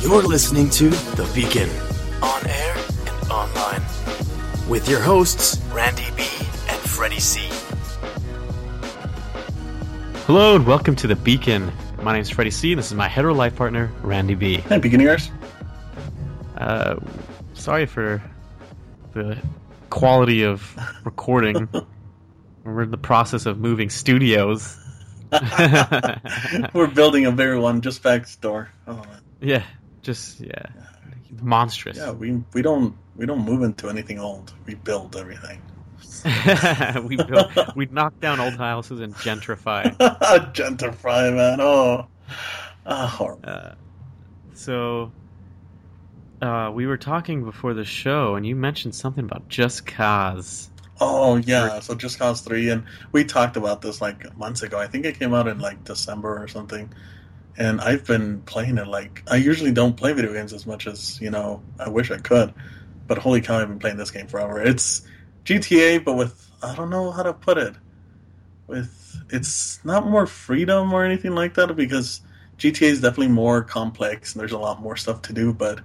You're listening to The Beacon, on air and online, with your hosts, Randy B. and Freddie C. Hello and welcome to The Beacon. My name is Freddie C. and this is my hetero life partner, Randy B. Hey, beginners. Uh, sorry for the quality of recording. We're in the process of moving studios. We're building a bigger one just back door. Oh, yeah, just yeah, monstrous. yeah, we we don't we don't move into anything old. We build everything. we built, we knock down old houses and gentrify. Gentrify, man. Oh, ah, horrible. Uh, so, uh, we were talking before the show, and you mentioned something about Just Cause. Oh yeah, so Just Cause Three, and we talked about this like months ago. I think it came out in like December or something. And I've been playing it like I usually don't play video games as much as you know I wish I could, but holy cow, I've been playing this game forever. It's GTA, but with I don't know how to put it. With it's not more freedom or anything like that because GTA is definitely more complex and there's a lot more stuff to do, but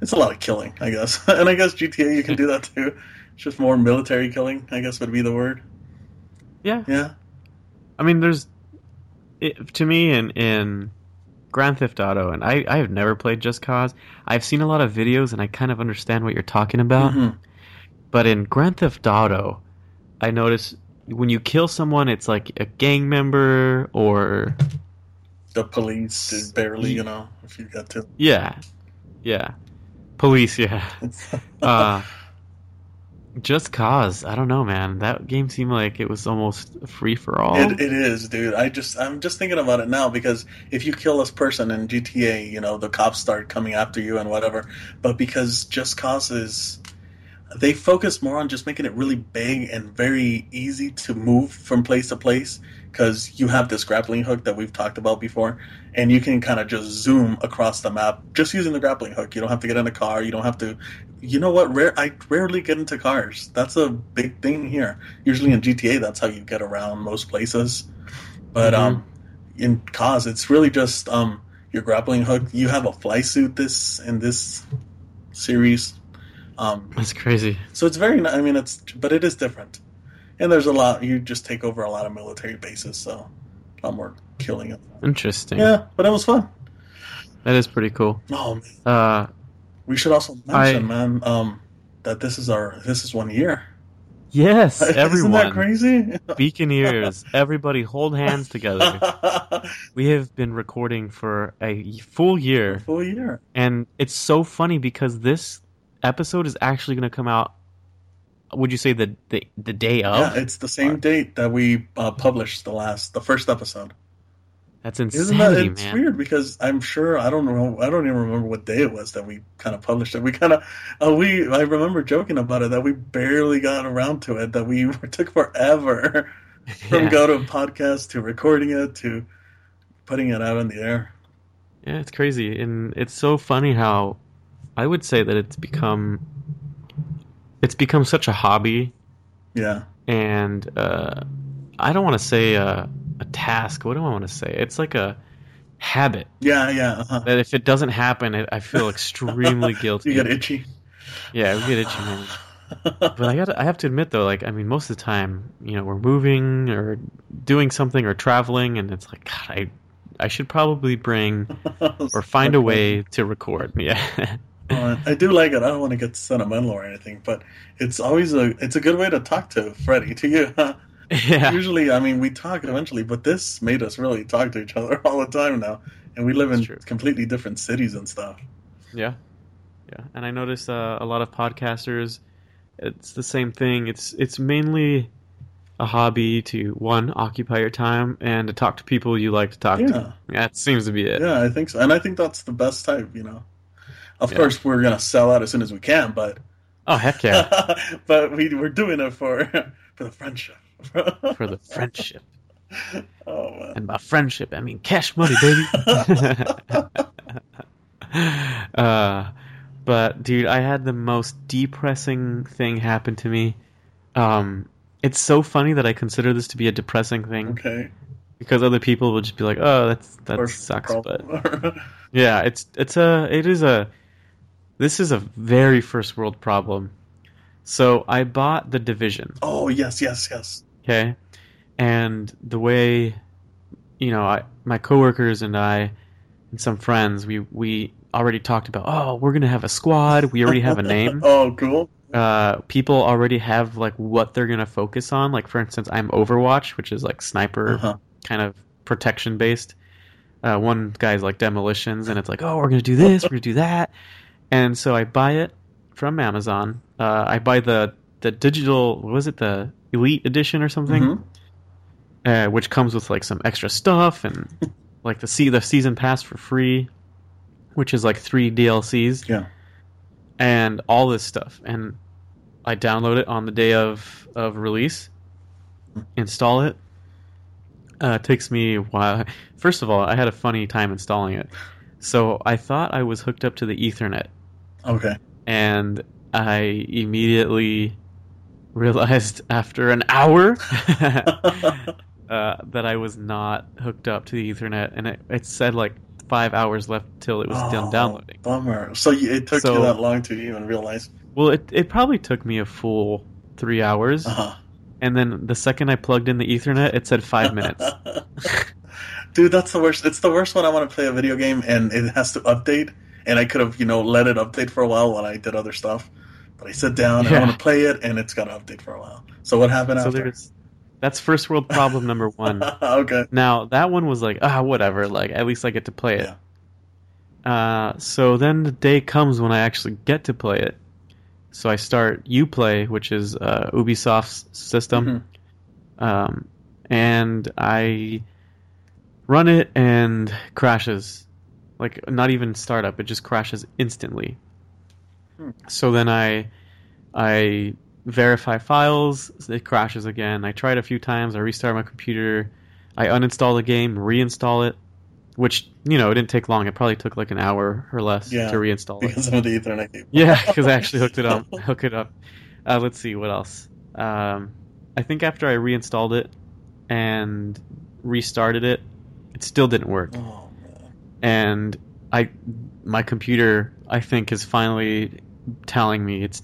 it's a lot of killing, I guess. and I guess GTA you can do that too. It's just more military killing, I guess would be the word. Yeah, Yeah. I mean, there's it, to me in in Grand Theft Auto, and I I have never played Just Cause. I've seen a lot of videos, and I kind of understand what you're talking about. Mhm. But in Grand Theft Auto, I notice when you kill someone, it's like a gang member or The police did barely, you know, if you got to. yeah, yeah, police, yeah. Uh, Just Cause, I don't know, man. That game seemed like it was almost free for all. It, it is, dude. I just I'm just thinking about it now because if you kill this person in GTA, you know the cops start coming after you and whatever. But because Just Cause is, they focus more on just making it really big and very easy to move from place to place because you have this grappling hook that we've talked about before, and you can kind of just zoom across the map just using the grappling hook. You don't have to get in a car. You don't have to. You know what? Rare. I rarely get into cars. That's a big thing here. Usually in GTA, that's how you get around most places. But Mhm. um, in cause, it's really just um your grappling hook. You have a fly suit this in this series. Um, That's crazy. so it's very. I mean, it's but it is different, and there's a lot. You just take over a lot of military bases, so a lot more killing. Interesting. Yeah, but it was fun. That is pretty cool. Oh, man. Uh, we should also mention, I- man, um, that this is our this is one year. yes, everyone. Isn't that crazy? Beaconeers, everybody, hold hands together. We have been recording for a full year, Full year. and it's so funny because this episode is actually going to come out. Would you say the the, the day of? Yeah, it's the same date that we uh, published the last the first episode. That's Isn't that it's man. weird because I'm sure I don't know I don't even remember what day it was that we kind of published it. We kind of uh, we I remember joking about it that we barely got around to it that we took forever from Yeah. go to podcast to recording it to putting it out in the air. Yeah, it's crazy, and it's so funny how I would say that it's become it's become such a hobby, Yeah, and uh, I don't want to say a, a task. What do I want to say? It's like a habit yeah, yeah. Uh-huh. that if it doesn't happen, it, I feel extremely guilty. You get itchy. Yeah, we get itchy, man. But I got I have to admit though, like I mean, most of the time, you know, we're moving or doing something or traveling, and it's like God, I I should probably bring or find a way to record. Yeah. Uh, I do like it. I don't want to get sentimental or anything, but it's always a it's a good way to talk to Freddie to you. yeah. Usually, I mean, we talk eventually, but this made us really talk to each other all the time now, and we live in true. completely different cities and stuff. Yeah, yeah, and I notice uh, a lot of podcasters. It's the same thing. It's it's mainly a hobby to one occupy your time and to talk to people you like to talk Yeah. to. Yeah, it seems to be it. Yeah, I think so, and I think that's the best type. You know, of Yeah. course, we're gonna sell out as soon as we can, but Oh heck yeah, but we we're doing it for for the friendship. for the friendship, oh man. and by friendship I mean cash money, baby. uh, but dude, I had the most depressing thing happen to me. Um, it's so funny that I consider this to be a depressing thing. Okay. because other people will just be like, "Oh, that's that First sucks," but yeah, it's it's a it is a this is a very first world problem. So I bought the division, oh yes, yes, yes. okay, and the way you know, I my coworkers and I and some friends we we already talked about. Oh, we're gonna have a squad. We already have a name. oh, cool. uh, people already have like what they're gonna focus on. Like for instance, I'm Overwatch, which is like sniper Uh-huh. kind of protection based. Uh, one guy's like demolitions, and it's like, oh, we're gonna do this, we're gonna do that, and so I buy it from Amazon. Uh, I buy the the digital, what was it the Elite Edition or something, Mhm. uh, which comes with like some extra stuff and like the see the season pass for free, which is like three DLCs Yeah. and all this stuff. And I download it on the day of of release, install it. Uh, it takes me a while. First of all, I had a funny time installing it. So I thought I was hooked up to the Ethernet, Okay. and I immediately realized after an hour uh, that I was not hooked up to the Ethernet, and it, it said like five hours left till it was done Oh, downloading. Bummer. So it took So- you that long to even realize. Well, it it probably took me a full three hours, Uh huh. and then the second I plugged in the Ethernet, it said five minutes. Dude, that's the worst. It's the worst when I want to play a video game and it has to update, and I could have, you know, let it update for a while while I did other stuff. But I sit down and I Yeah. want to play it, and it's got to update for a while. So what happened so after? there's that's first world problem number one. okay. Now that one was like ah whatever, like at least I get to play it. Uh, so then the day comes when I actually get to play it. So I start UPlay, which is uh, Ubisoft's system, Mhm. um, and I run it and crashes. Like not even startup, it just crashes instantly. Hmm. So then I I verify files, it crashes again. I tried a few times, I restart my computer, I uninstall the game, reinstall it, which you know it didn't take long. It probably took like an hour or less Yeah, to reinstall it. Because of the Ethernet cable. Yeah, because I actually hooked it up. Hook it up. Uh, let's see what else. Um, I think after I reinstalled it and restarted it, it still didn't work. Oh. And I, my computer, I think, is finally telling me it's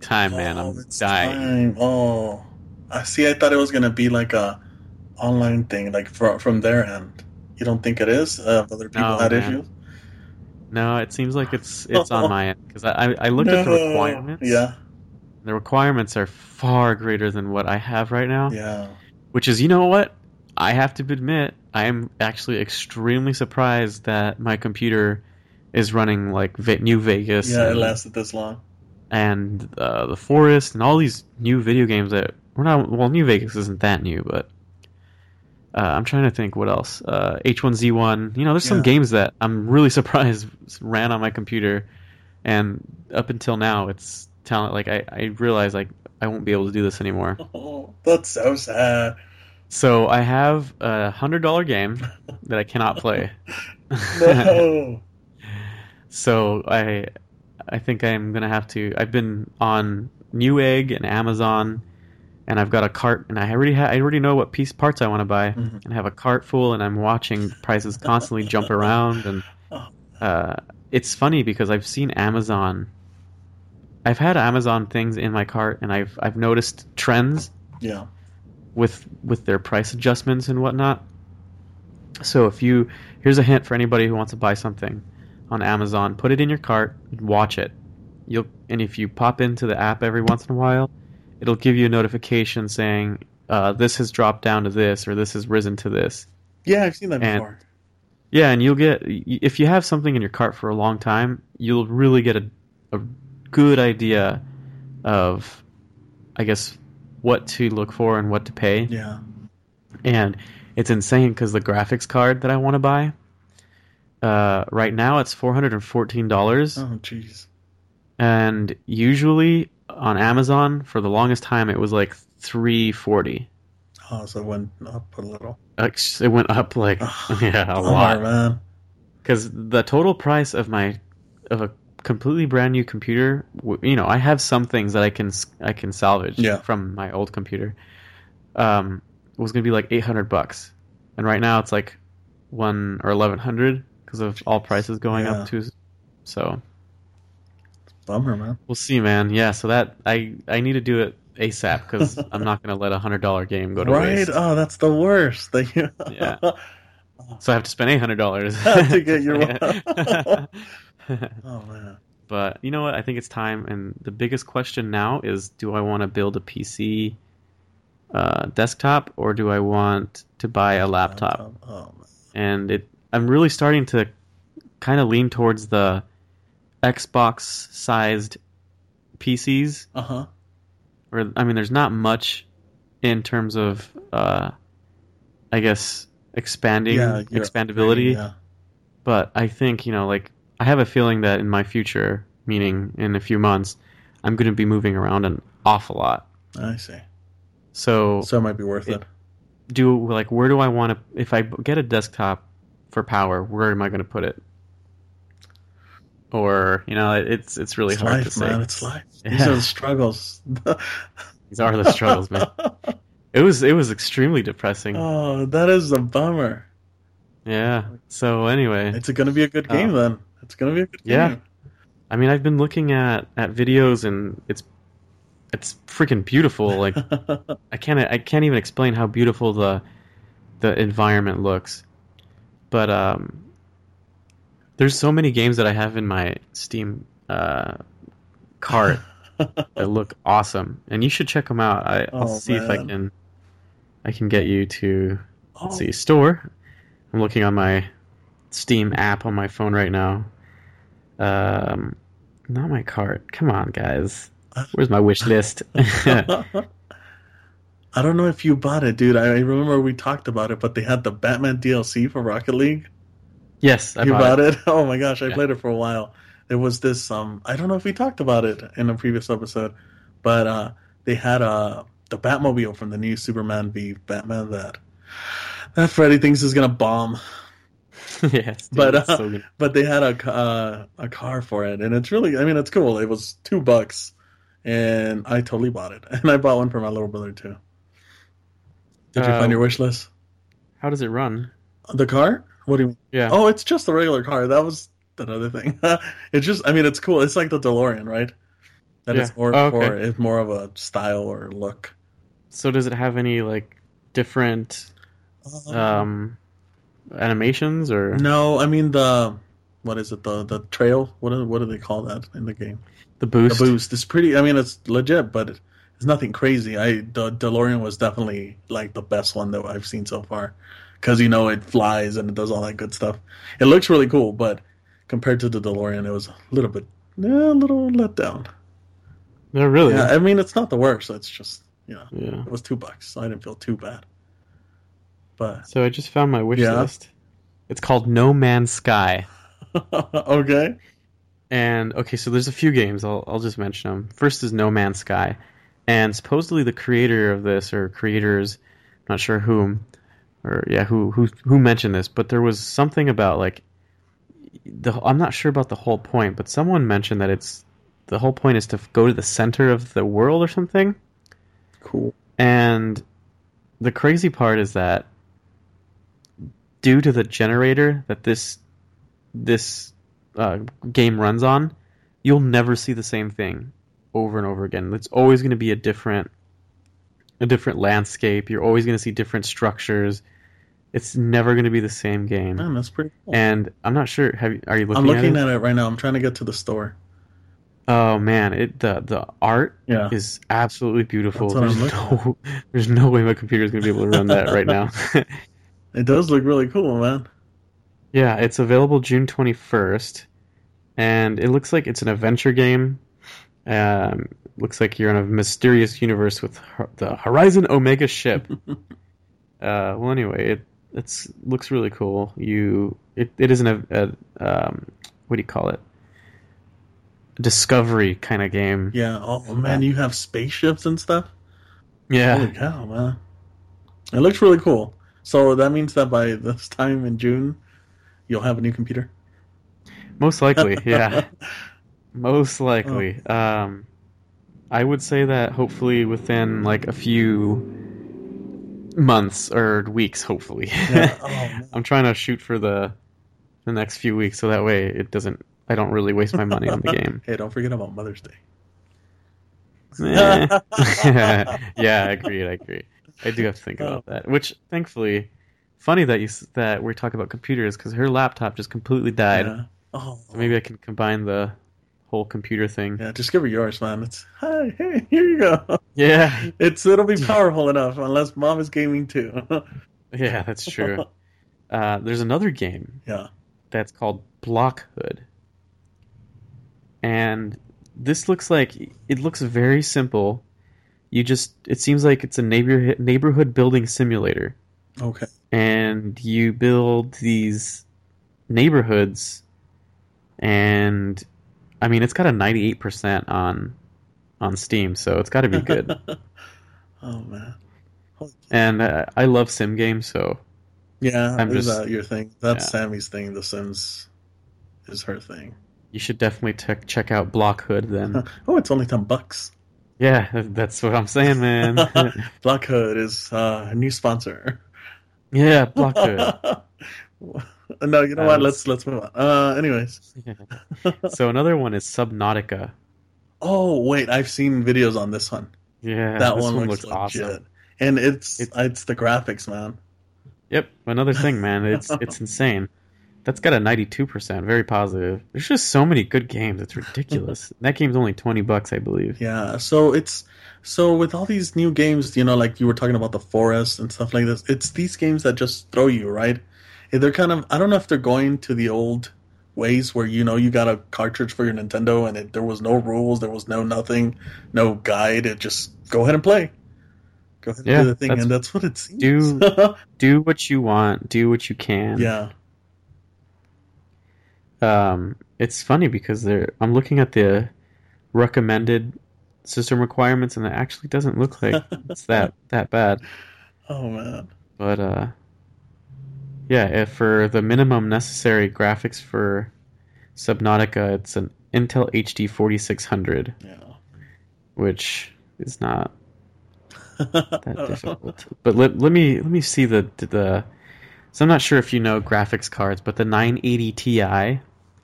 time, man. Oh, I'm it's dying. time. Oh, I see. I thought it was gonna be like a online thing, like from from their end. You don't think it is? Uh, other people No, had man. issues. No, it seems like it's it's on my end because I, I I looked at the requirements. Yeah, the requirements are far greater than what I have right now. yeah. Which is, you know what? I have to admit, I am actually extremely surprised that my computer is running like Ve- New Vegas Yeah, it and, lasted this long. and uh, the Forest and all these new video games that we're not. Well, New Vegas isn't that new, but uh, I'm trying to think what else. Uh, H1Z1. You know, there's some games that I'm really surprised ran on my computer, and up until now, it's telling like I I realize like I won't be able to do this anymore. Oh, that's so sad. So I have a hundred dollar game that I cannot play. No. so I I think I'm gonna have to. I've been on Newegg and Amazon, and I've got a cart, and I already ha- I already know what piece parts I want to buy, Mhm. and I have a cart full, and I'm watching prices constantly jump around, and Oh. uh, it's funny because I've seen Amazon. I've had Amazon things in my cart, and I've I've noticed trends yeah. With with their price adjustments and whatnot. So if you here's a hint for anybody who wants to buy something on Amazon, put it in your cart, watch it. You'll and if you pop into the app every once in a while, it'll give you a notification saying uh, this has dropped down to this or this has risen to this. Yeah, I've seen that And- before. Yeah, and you'll get if you have something in your cart for a long time, you'll really get a a good idea of I guess what to look for and what to pay. Yeah. and it's insane because the graphics card that I want to buy, uh, right now it's four hundred and fourteen dollars, Oh, jeez. and usually on Amazon for the longest time it was like three forty. Oh, so it went up a little. It went up like yeah a lot man. because the total price of my of a completely brand new computer, you know, I have some things that I can I can salvage Yeah. from my old computer. Um, was gonna be like eight hundred bucks. and right now it's like one or eleven hundred because of all prices going Yeah. up too. So Bummer, man. we'll see, man. Yeah, so that I I need to do it ASAP because I'm not gonna let a hundred dollar game go to right? waste. Oh, that's the worst. Yeah. So I have to spend eight hundred dollars To get your-. oh man. But you know what? I think it's time. And the biggest question now is: Do I want to build a PC uh, desktop or do I want to buy a laptop? Oh man. And it, I'm really starting to kind of lean towards the Xbox-sized PCs. Uh huh. Or I mean, there's not much in terms of, uh, I guess, expanding Yeah. expandability. Yeah. but I think you know, like I have a feeling that in my future, meaning in a few months, I'm going to be moving around an awful lot. I see. So, So it might be worth It- it. do like where do I want to? If I get a desktop for power, where am I going to put it? Or you know, it's it's really It's hard life, to say. man. It's life. These Yeah. are the struggles. These are the struggles, man. It was it was extremely depressing. oh, that is a bummer. Yeah. So anyway, It's going to be a good game Oh. then. It's going to be a good Yeah. I mean, I've been looking at at videos and it's it's freaking beautiful. Like I can't I can't even explain how beautiful the the environment looks. But um there's so many games that I have in my Steam uh cart that look awesome and you should check them out. I, I'll Oh, see if I can I can get you to oh, let's see store. I'm looking on my Steam app on my phone right now. Um not my cart. Come on, guys. Where's my wish list? I don't know if you bought it, dude. I remember we talked about it, but they had the Batman DLC for Rocket League. yes, I you bought bought it. it. Oh my gosh, I Yeah. played it for a while. There was this um I don't know if we talked about it in a previous episode, but uh they had uh the Batmobile from the new Superman v Batman that that Freddie thinks is gonna bomb. yes, But, uh, so. But they had a uh, a car for it, and it's really I mean it's cool. It was two bucks, and I totally bought it, and I bought one for my little brother too. Did you Uh, find your wish list? How does it run? The car? What do you? Yeah. Oh, it's just a regular car. That was another thing. it's just, I mean, it's cool. It's like the DeLorean, right? That Yeah. it's more Oh, for it's more of a style or look. So does it have any like different um animations or no, I mean the what is it? The the trail. What do, what do they call that in the game? the boost? The boost. It's pretty. I mean, it's legit, but it's nothing crazy. I the DeLorean was definitely like the best one that I've seen so far because you know it flies and it does all that good stuff. It looks really cool, but compared to the DeLorean, it was a little bit, yeah, a little let down. No, really. Yeah, I mean, it's not the worst. It's just you know, Yeah. it was two bucks, so I didn't feel too bad. But So I just found my wish Yeah. list. It's called No Man's Sky. okay, And okay, so there's a few games. I'll I'll just mention them. First is No Man's Sky, and supposedly the creator of this or creators, I'm not sure whom, or yeah, who who who mentioned this, but there was something about like the I'm not sure about the whole point, but someone mentioned that it's the whole point is to go to the center of the world or something. cool. And the crazy part is that due to the generator that this this uh, game runs on, you'll never see the same thing over and over again. It's always going to be a different a different landscape. You're always going to see different structures. It's never going to be the same game. Man, that's pretty cool. And I'm not sure. Have are you looking? I'm looking at, it? at it right now. I'm trying to get to the store. Oh man, it the the art Yeah. is absolutely beautiful. That's what I'm There's no, there's no way my computer is going to be able to run that right now. It does look really cool, man. yeah, it's available June 21st, and it looks like it's an adventure game. Um, looks like you're in a mysterious universe with the Horizon Omega ship. uh, well, anyway, it it's looks really cool. You it, it isn't a, a um, what do you call it? Discovery kind of game. Yeah. Oh man, you have spaceships and stuff. Yeah. Holy cow, man! It looks really cool. So that means that by this time in June, you'll have a new computer. Most likely, yeah. Most likely. Um, I would say that hopefully within like a few months or weeks, hopefully. Yeah. Oh. I'm trying to shoot for the the next few weeks, so that way it doesn't. I don't really waste my money on the game. Hey, don't forget about Mother's Day. Yeah, I agree. I agree. I do have to think about that. Which, thankfully, funny that you that we're talking about computers because her laptop just completely died. Yeah. Oh, So maybe I can combine the whole computer thing. yeah. Just give her yours, man. It's hi, hey, here you go. Yeah, It's it'll be powerful enough, unless mom is gaming too. yeah, that's true. Uh, there's another game yeah. that's called Block Hood. And this looks like it looks very simple. You just it seems like it's a neighborhood neighborhood building simulator. Okay. And you build these neighborhoods and I mean it's got a 98% on on Steam, so it's got to be good. oh man. and uh, I love sim games, so Yeah, I'm is just- that your thing? That's yeah. Sammy's thing. The Sims is her thing. you should definitely check check out Block Hood then. Oh, it's only ten bucks. Yeah, that's what I'm saying, man. Black Hood is uh, a new sponsor. yeah, Block Hood. no, you know Uh, what? Let's let's move on. Uh, anyways. so another one is Subnautica. Oh wait, I've seen videos on this one. Yeah, that one, one, looks, looks, awesome. And it's, It's- it's the graphics, man. Yep, another thing, man. It's it's insane. That's got a 92%, very positive. There's just so many good games. It's ridiculous. that game's only 20 bucks, I believe. Yeah, so it's so with all these new games, you know, like you were talking about the forest and stuff like this. It's these games that just throw you right. They're kind of I don't know if they're going to the old ways where you know you got a cartridge for your Nintendo and it, there was no rules, there was no nothing, no guide. It just go ahead and play. Go ahead and Yeah, do the thing, that's- and that's what it seems. Do- Do what you want, do what you can. yeah, Um, it's funny because I'm looking at the recommended system requirements, and it actually doesn't look like it's that that bad. oh man, But uh, yeah, if for the minimum necessary graphics for Subnautica, it's an Intel HD 4600, yeah. which is not that difficult. But let, let me let me see the the. So I'm not sure if you know graphics cards, but the 980 Ti,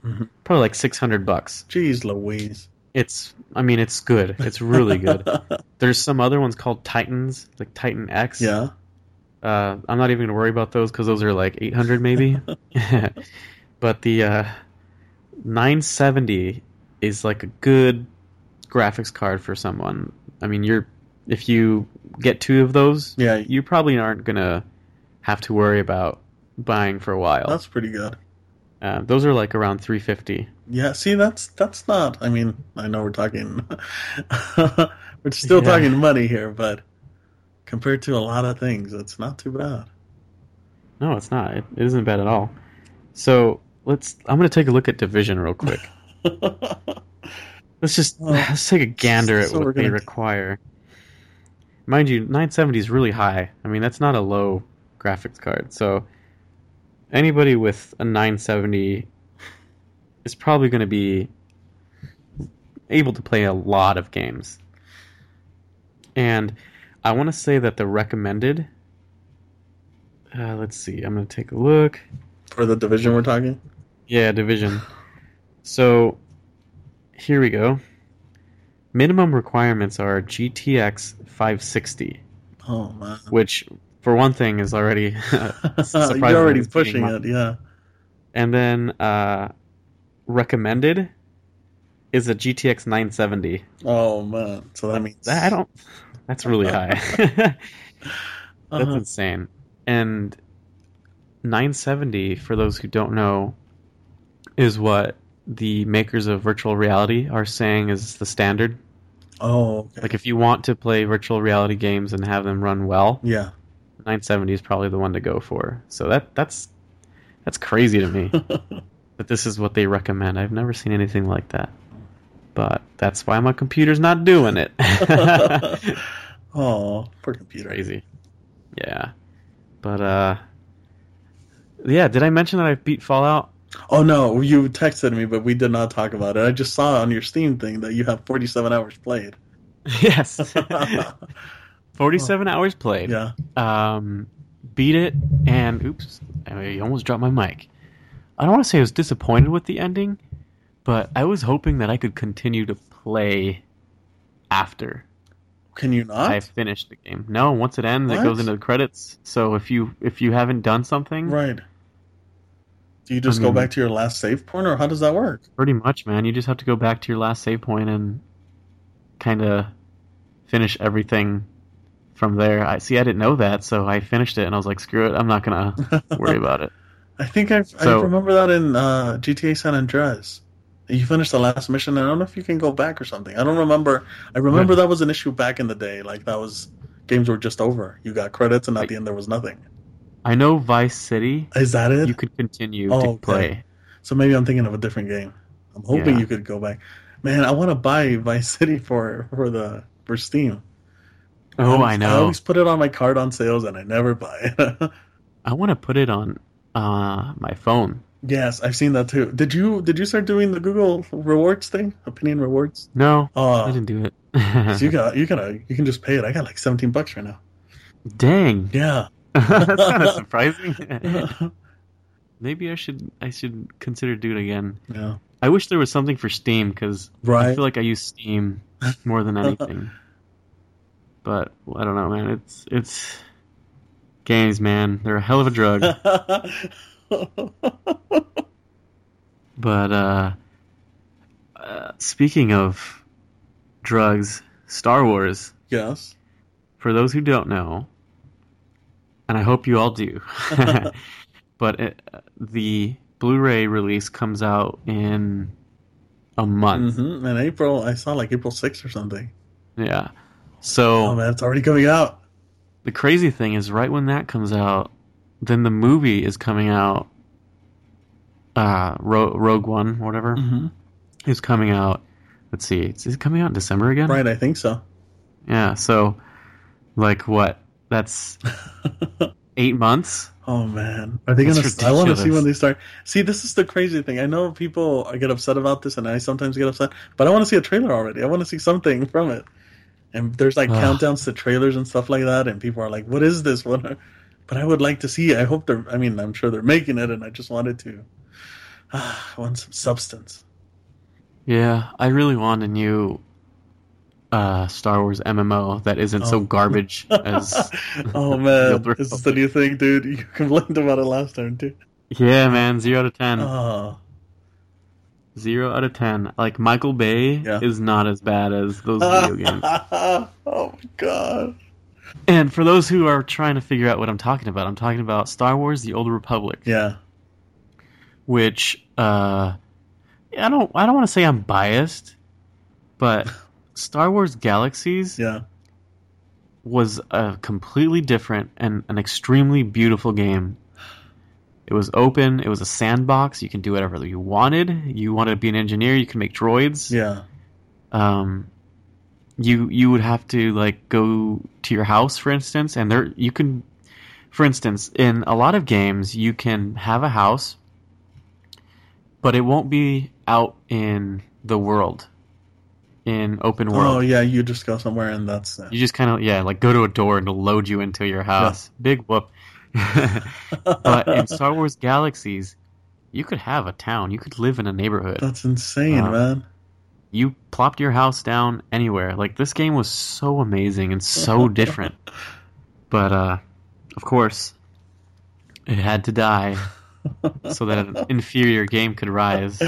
Mhm. probably like 600 bucks. Jeez Louise. It's I mean it's good. It's really good. There's some other ones called Titans, like Titan X. yeah. Uh, I'm not even gonna worry about those because those are like 800 maybe. but the uh, 970 is like a good graphics card for someone. I mean, you're if you get two of those, Yeah, you probably aren't gonna have to worry about buying for a while. that's pretty good. Uh, those are like around 350. Yeah, see, that's that's not. I mean, I know we're talking, we're still Yeah. talking money here, but compared to a lot of things, it's not too bad. No, it's not. It, it isn't bad at all. So let's. I'm gonna take a look at Division real quick. Let's just Oh. let's take a gander at So what they gonna- require. Mind you, 970 is really high. I mean, that's not a low graphics card. So anybody with a 970 is probably going to be able to play a lot of games. And I want to say that the recommended. Uh, let's see. I'm going to take a look. For the division we're talking, Yeah, division. So here we go. Minimum requirements are GTX 560, oh man, which for one thing is already you're already pushing it. Yeah, And then uh, recommended is a GTX 970. oh man, so that means That, I don't. That's really high. That's Uh-huh. insane. And 970, for those who don't know, is what the makers of virtual reality are saying is the standard. Oh, okay. Like if you want to play virtual reality games and have them run well, yeah. 970 is probably the one to go for. So that that's that's crazy to me that this is what they recommend. I've never seen anything like that. But that's why my computer's not doing it. oh, poor computer. crazy. Yeah. But uh yeah, did I mention that I beat Fallout? Oh no, you texted me, but we did not talk about it. I just saw on your Steam thing that you have 47 hours played. yes. Forty-seven hours played. Yeah. Um, beat it, and oops, I almost dropped my mic. I don't want to say I was disappointed with the ending, but I was hoping that I could continue to play after Can you not? I finished the game. No, once it ends, it goes into the credits. So if you if you haven't done something, Right. Do you just I go mean- back to your last save point, or how does that work? pretty much, man, you just have to go back to your last save point and kind of finish everything from there. I see. I didn't know that, so I finished it, and I was like, "Screw it, I'm not gonna worry about it." I think I, I remember that in uh, GTA San Andreas. You finished the last mission. and I don't know if you can go back or something. I don't remember. I remember that was an issue back in the day. Like that was games were just over. You got credits, and at Like- the end there was nothing. I know Vice City. Is that it? You could continue Oh, to okay. play. So maybe I'm thinking of a different game. I'm hoping Yeah. you could go back. Man, I want to buy Vice City for for the for Steam. Oh, always- I I know. always put it on my card on sales, and I never buy it. I want to put it on uh, my phone. yes, I've seen that too. Did you did you start doing the Google rewards thing? Opinion rewards. No, Oh, I didn't do it. So you got you gotta you can just pay it. I got like seventeen bucks right now. Dang, Yeah. that's kind of surprising. Maybe I should I should consider doing it again. yeah. I wish there was something for Steam because I feel like I use Steam more than anything. But I don't know, man. It's it's games, man. They're a hell of a drug. but uh, uh, speaking of drugs, Star Wars. yes. For those who don't know, and I hope you all do, but it, the Blu-ray release comes out in a month. hmm In April, I saw like April sixth or something. Yeah. So Oh man, it's already coming out. the crazy thing is, right when that comes out, then the movie is coming out. Uh, Ro- Rogue One, whatever, Mm-hmm. is coming out. Let's see, is it coming out in December again? Right, I think so. Yeah. So, like, what? That's eight months. Oh man, are they gonna? That's I want to see when they start. See, this is the crazy thing. I know people get upset about this, and I sometimes get upset. But I want to see a trailer already. I want to see something from it. And there's like countdowns to trailers and stuff like that, and people are like, "What is this?" What? are-" But I would like to see. I hope they're. I mean, I'm sure they're making it, and I just wanted to. I want some substance. Yeah, I really want a new uh, Star Wars MMO that isn't so Oh. garbage as. oh man, this is the new thing, dude. You complained about it last time too. Yeah, man, zero out of ten. Oh, Zero out of ten. Like Michael Bay Yeah. is not as bad as those video games. oh my god. And for those who are trying to figure out what I'm talking about, I'm talking about Star Wars: The Old Republic, Yeah. which uh, I don't I don't want to say I'm biased, but Star Wars Galaxies Yeah. was a completely different and an extremely beautiful game. It was open. It was a sandbox. You can do whatever you wanted. You wanted to be an engineer. You can make droids. Yeah. Um, you you would have to like go to your house, for instance, and there you can, for instance, in a lot of games you can have a house, but it won't be out in the world, in open world. Oh yeah, you just go somewhere and that's it. You just kind of yeah, like go to a door and it'll load you into your house. Big whoop. but in Star Wars Galaxies, you could have a town. You could live in a neighborhood. That's insane, Uh, man. You plopped your house down anywhere. Like this game was so amazing and so different. But uh of course, it had to die so that an inferior game could rise.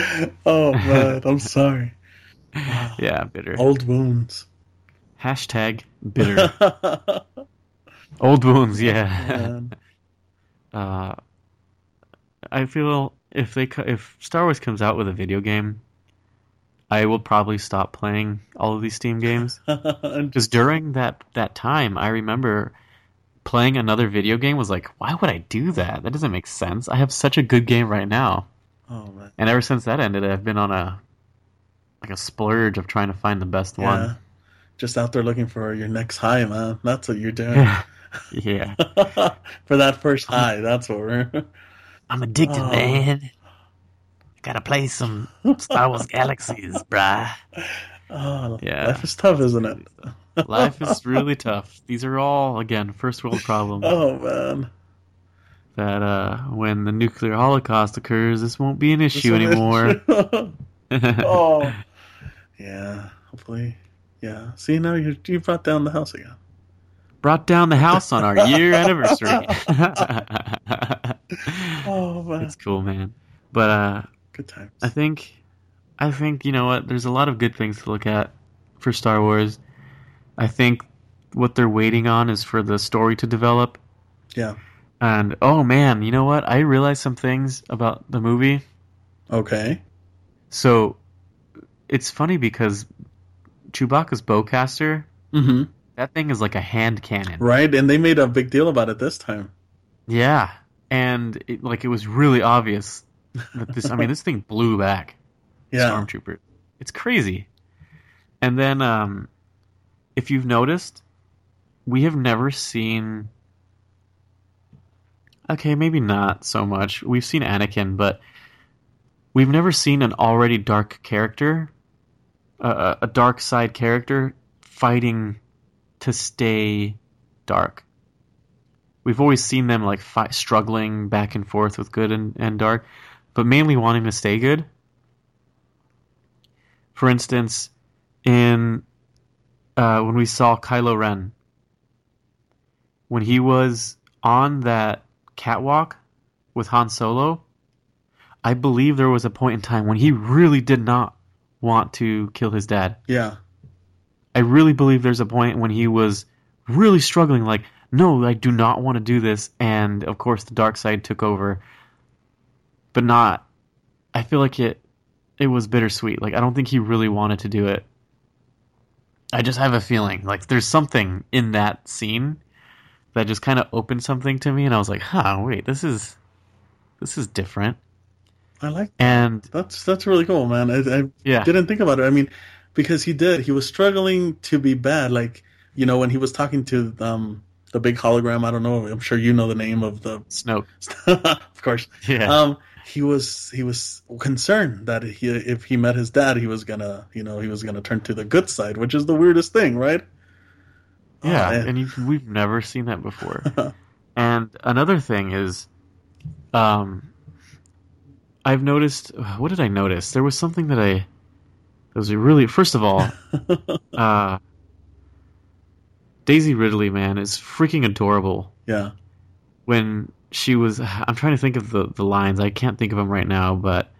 oh man, I'm sorry. Yeah, bitter. Old wounds. Hashtag bitter. Old wounds, yeah. Uh, I feel if they if Star Wars comes out with a video game, I will probably stop playing all of these Steam games. Because during that that time, I remember playing another video game was like, why would I do that? That doesn't make sense. I have such a good game right now, oh man. and ever since that ended, I've been on a like a splurge of trying to find the best one. Yeah. Just out there looking for your next high, man. That's what you're doing. yeah, for that first high, that's what we're I'm addicted, Oh. man. Gotta play some Star Wars Galaxies, bruh. Oh Yeah. life is tough, isn't it? Life is really tough. These are all again first world problems. Oh man. That uh, when the nuclear holocaust occurs, this won't be an issue This one is- anymore. oh. Yeah. Hopefully. Yeah. See now you you brought down the house again. Brought down the house on our year anniversary. Oh man. It's cool, man. But uh, Good times. I think, I think you know what? There's a lot of good things to look at for Star Wars. I think what they're waiting on is for the story to develop. Yeah. And oh man, you know what? I realized some things about the movie. Okay. So it's funny because Chewbacca's bowcaster, Mm-hmm. that thing is like a hand cannon. Right, and they made a big deal about it this time. Yeah, and it, like it was really obvious that this. I mean, this thing blew back Yeah. stormtrooper. It's crazy. And then, um, if you've noticed, we have never seen. Okay, maybe not so much. We've seen Anakin, but we've never seen an already dark character, a dark side character, fighting to stay dark. We've always seen them like struggling back and forth with good and, and dark, but mainly wanting to stay good. For instance, in uh, when we saw Kylo Ren, when he was on that catwalk with Han Solo, I believe there was a point in time when he really did not want to kill his dad. Yeah. I really believe there's a point when he was really struggling, like, no, I do not want to do this. And of course, the dark side took over, but not. I feel like it. It was bittersweet. Like I don't think he really wanted to do it. I just have a feeling like there's something in that scene that just kind of opened something to me, and I was like, "Huh, wait, this is this is different." I like And that's that's really cool, man. I, I yeah, didn't think about it. I mean, because he did. He was struggling to be bad. Like you know, when he was talking to um the big hologram. I don't know. I'm sure you know the name of the. Snoke. of course. Yeah. Um, he was he was concerned that he if he met his dad, he was gonna you know he was gonna turn to the good side, which is the weirdest thing, right? Yeah, Oh, and you, we've never seen that before. and another thing is, um, I've noticed. What did I notice? There was something that I. That was really. First of all, uh, Daisy Ridley, man, is freaking adorable. yeah. When she was, I'm trying to think of the the lines. I can't think of them right now, but.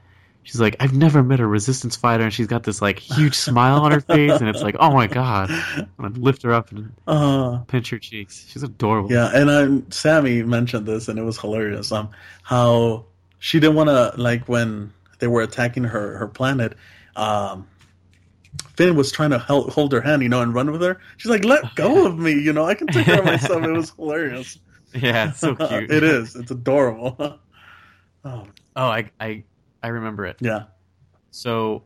She's like, I've never met a resistance fighter, and she's got this like huge smile on her face, and it's like, oh my god! I'm gonna lift her up and Uh, pinch her cheeks. She's adorable. Yeah, and um, Sammy mentioned this, and it was hilarious. Um, how she didn't want to like when they were attacking her her planet. Um, Finn was trying to help, hold her hand, you know, and run with her. She's like, "Let go of me, you know. I can take care of myself." It was hilarious. Yeah, it's so cute. it is. It's adorable. oh Oh, I, I, I remember it. yeah, So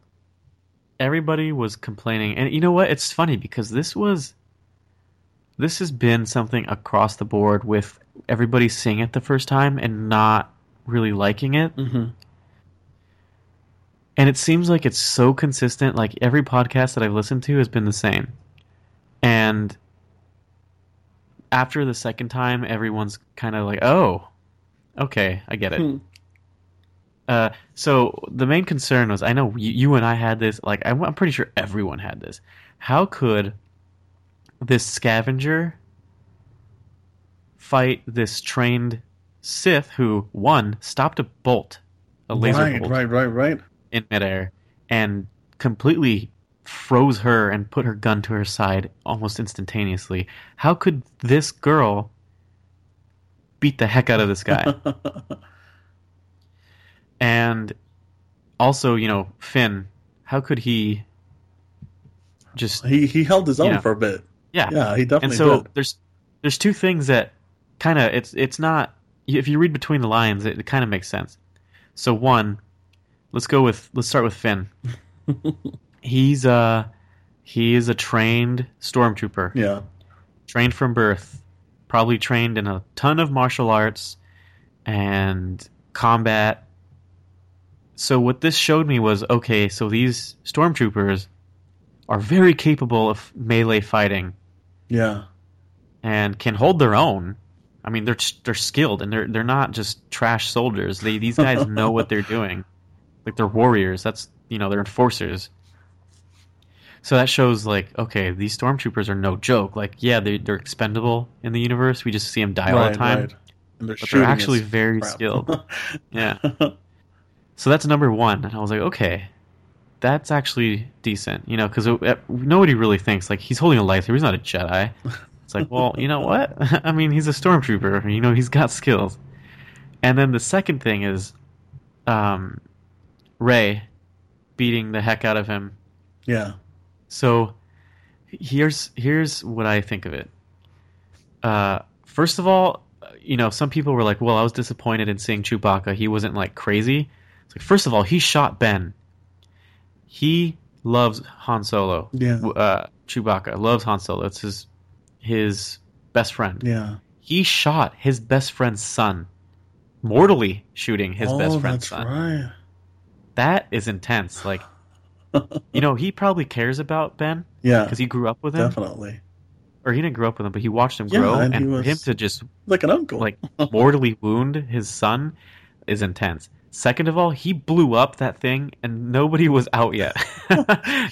everybody was complaining, and you know what? It's funny because this was, this has been something across the board with everybody seeing it the first time and not really liking it. hmm And it seems like it's so consistent. Like every podcast that I've listened to has been the same. And after the second time, everyone's kind of like, "Oh, okay, I get it." Hmm. Uh, so the main concern was, I know you, you and I had this. Like, I'm, I'm pretty sure everyone had this. How could this scavenger fight this trained Sith who one stopped a bolt, a laser right, bolt right, right, right. in midair, and completely froze her and put her gun to her side almost instantaneously? How could this girl beat the heck out of this guy? And also, you know, Finn, how could he just he he held his own Yeah. for a bit. yeah. Yeah, he definitely and so did. there's there's two things that kind of it's it's not if you read between the lines it, it kind of makes sense. So one, let's go with let's start with Finn. He's uh he is a trained stormtrooper Yeah, trained from birth, probably trained in a ton of martial arts and combat. So what this showed me was okay, so these stormtroopers are very capable of melee fighting Yeah. and can hold their own. I mean, they're they're skilled and they're they're not just trash soldiers. They these guys know what they're doing. Like they're warriors. That's you know they're enforcers. So that shows like okay, these stormtroopers are no joke. Like yeah, they they're expendable in the universe. We just see them die all the time. And they're But they're actually very crap. skilled. Yeah. So that's number one, and I was like, okay, that's actually decent, you know, because nobody really thinks like he's holding a lightsaber. He's not a Jedi. It's like, well, you know what? I mean, he's a stormtrooper. You know, he's got skills. And then the second thing is, um, Rey beating the heck out of him. yeah. So here's here's what I think of it. Uh, first of all, you know, some people were like, "Well, I was disappointed in seeing Chewbacca. He wasn't like crazy." It's like, first of all, he shot Ben. He loves Han Solo. Yeah. Uh, Chewbacca loves Han Solo. It's his his best friend. Yeah. He shot his best friend's son, mortally shooting his oh, best friend's that's son. right. That is intense. Like, you know, he probably cares about Ben Yeah. because he grew up with him, Definitely. or he didn't grow up with him, but he watched him Yeah, grow, and and, for him to just Like an uncle. like mortally wound his son is intense. Second of all, he blew up that thing, and nobody was out yet.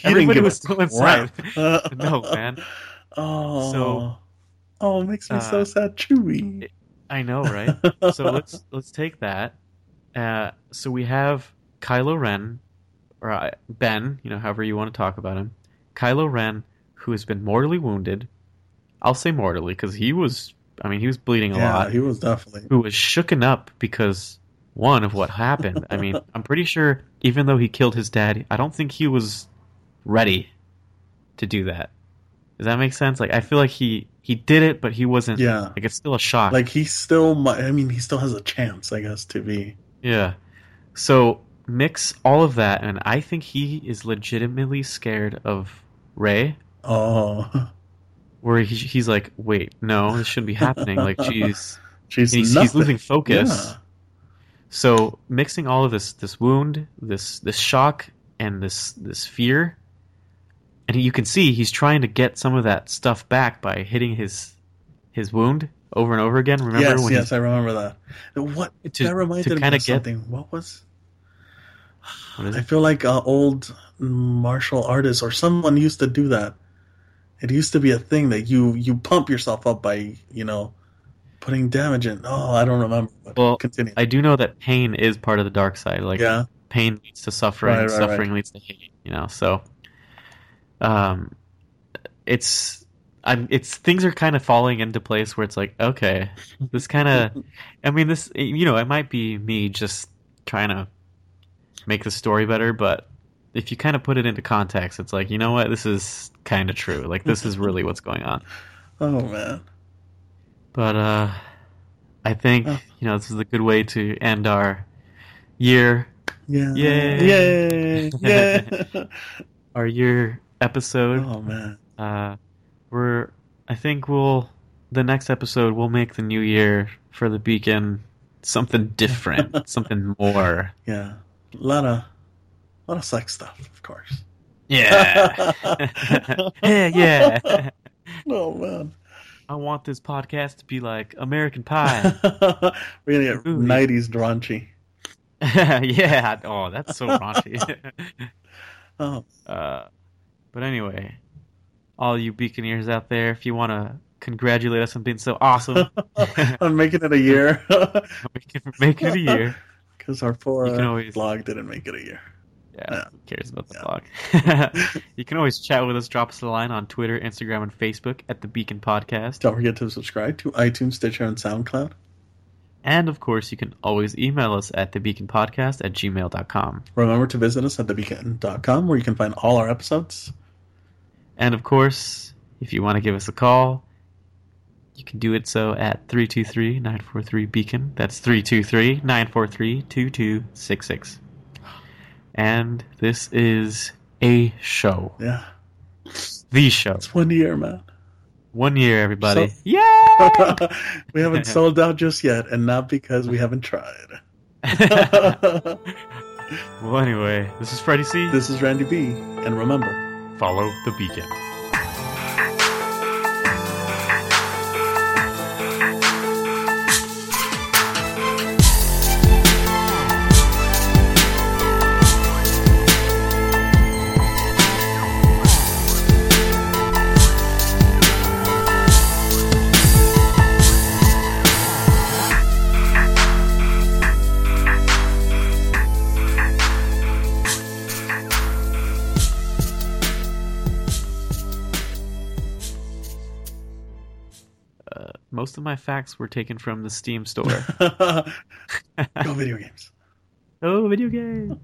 Everybody was still inside. no, man. Oh. So- oh, it makes me so uh, sad, Chewie. I know, right? so let's let's take that. Uh, so we have Kylo Ren, or uh, Ben, you know, however you want to talk about him. Kylo Ren, who has been mortally wounded. I'll say mortally because he was. I mean, he was bleeding a lot. yeah, lot. he was definitely. Who was shooken up because one of what happened. I mean, I'm pretty sure even though he killed his dad, I don't think he was ready to do that. Does that make sense? Like, I feel like he he did it, but he wasn't. Yeah. Like, it's still a shock. Like he still, I mean, he still has a chance, I guess, to be. Yeah. So mix all of that, and I think he is legitimately scared of Rey. Oh, Where he, he's like, "Wait, no, this shouldn't be happening." Like, she's he's, he's losing focus. Yeah. So mixing all of this, this wound, this this shock, and this this fear, and you can see he's trying to get some of that stuff back by hitting his his wound over and over again. Remember yes, when yes, I remember that. What To- that reminded me of get- something. What was? What I feel like an old martial artist or someone used to do that. It used to be a thing that you you pump yourself up by you know putting damage in. Oh, I don't remember. Well, continue. I do know that pain is part of the dark side. Like yeah, pain leads to suffering, Right, right, suffering leads to hate. You know, so um, it's I'm it's things are kind of falling into place where it's like, okay, this kind of, I mean, this you know, it might be me just trying to make the story better, but if you kind of put it into context, it's like, you know what, this is kind of true. Like this is really what's going on. Oh man. But uh, I think Oh. you know this is a good way to end our year Yeah. Yay. Yay. Yeah. our year episode. oh man. Uh, we're I think we'll the next episode we'll make the new year for the BCON something different, something more. Yeah. A lot of a lot of sex stuff, of course. Yeah, yeah, yeah. Oh man. I want this podcast to be like American Pie. We're gonna get nineties raunchy. yeah. Oh, that's so raunchy. Oh, Uh, but anyway, all you Beaconeers out there, if you want to congratulate us on being so awesome, I'm making it a year make it a year. because our poor uh, always- blog didn't make it a year. Yeah, Yeah. who cares about the Yeah. blog? you can always chat with us, drop us a line on Twitter, Instagram, and Facebook at the BCON Podcast. Don't forget to subscribe to iTunes, Stitcher, and SoundCloud. And of course, you can always email us at thebconpodcast at gmail.com. Remember to visit us at thebcon.com where you can find all our episodes. And of course, if you want to give us a call, you can do it so at 323 943 BCON. That's 323 943 2266. And this is a show. Yeah. The show. It's one year, man. One year, everybody. So- Yay! we haven't sold out just yet, and not because we haven't tried. well, anyway, this is Freddie C. this is Randy B. And remember, Follow the BCON. Most of my facts were taken from the Steam store. Go video games. oh, video game.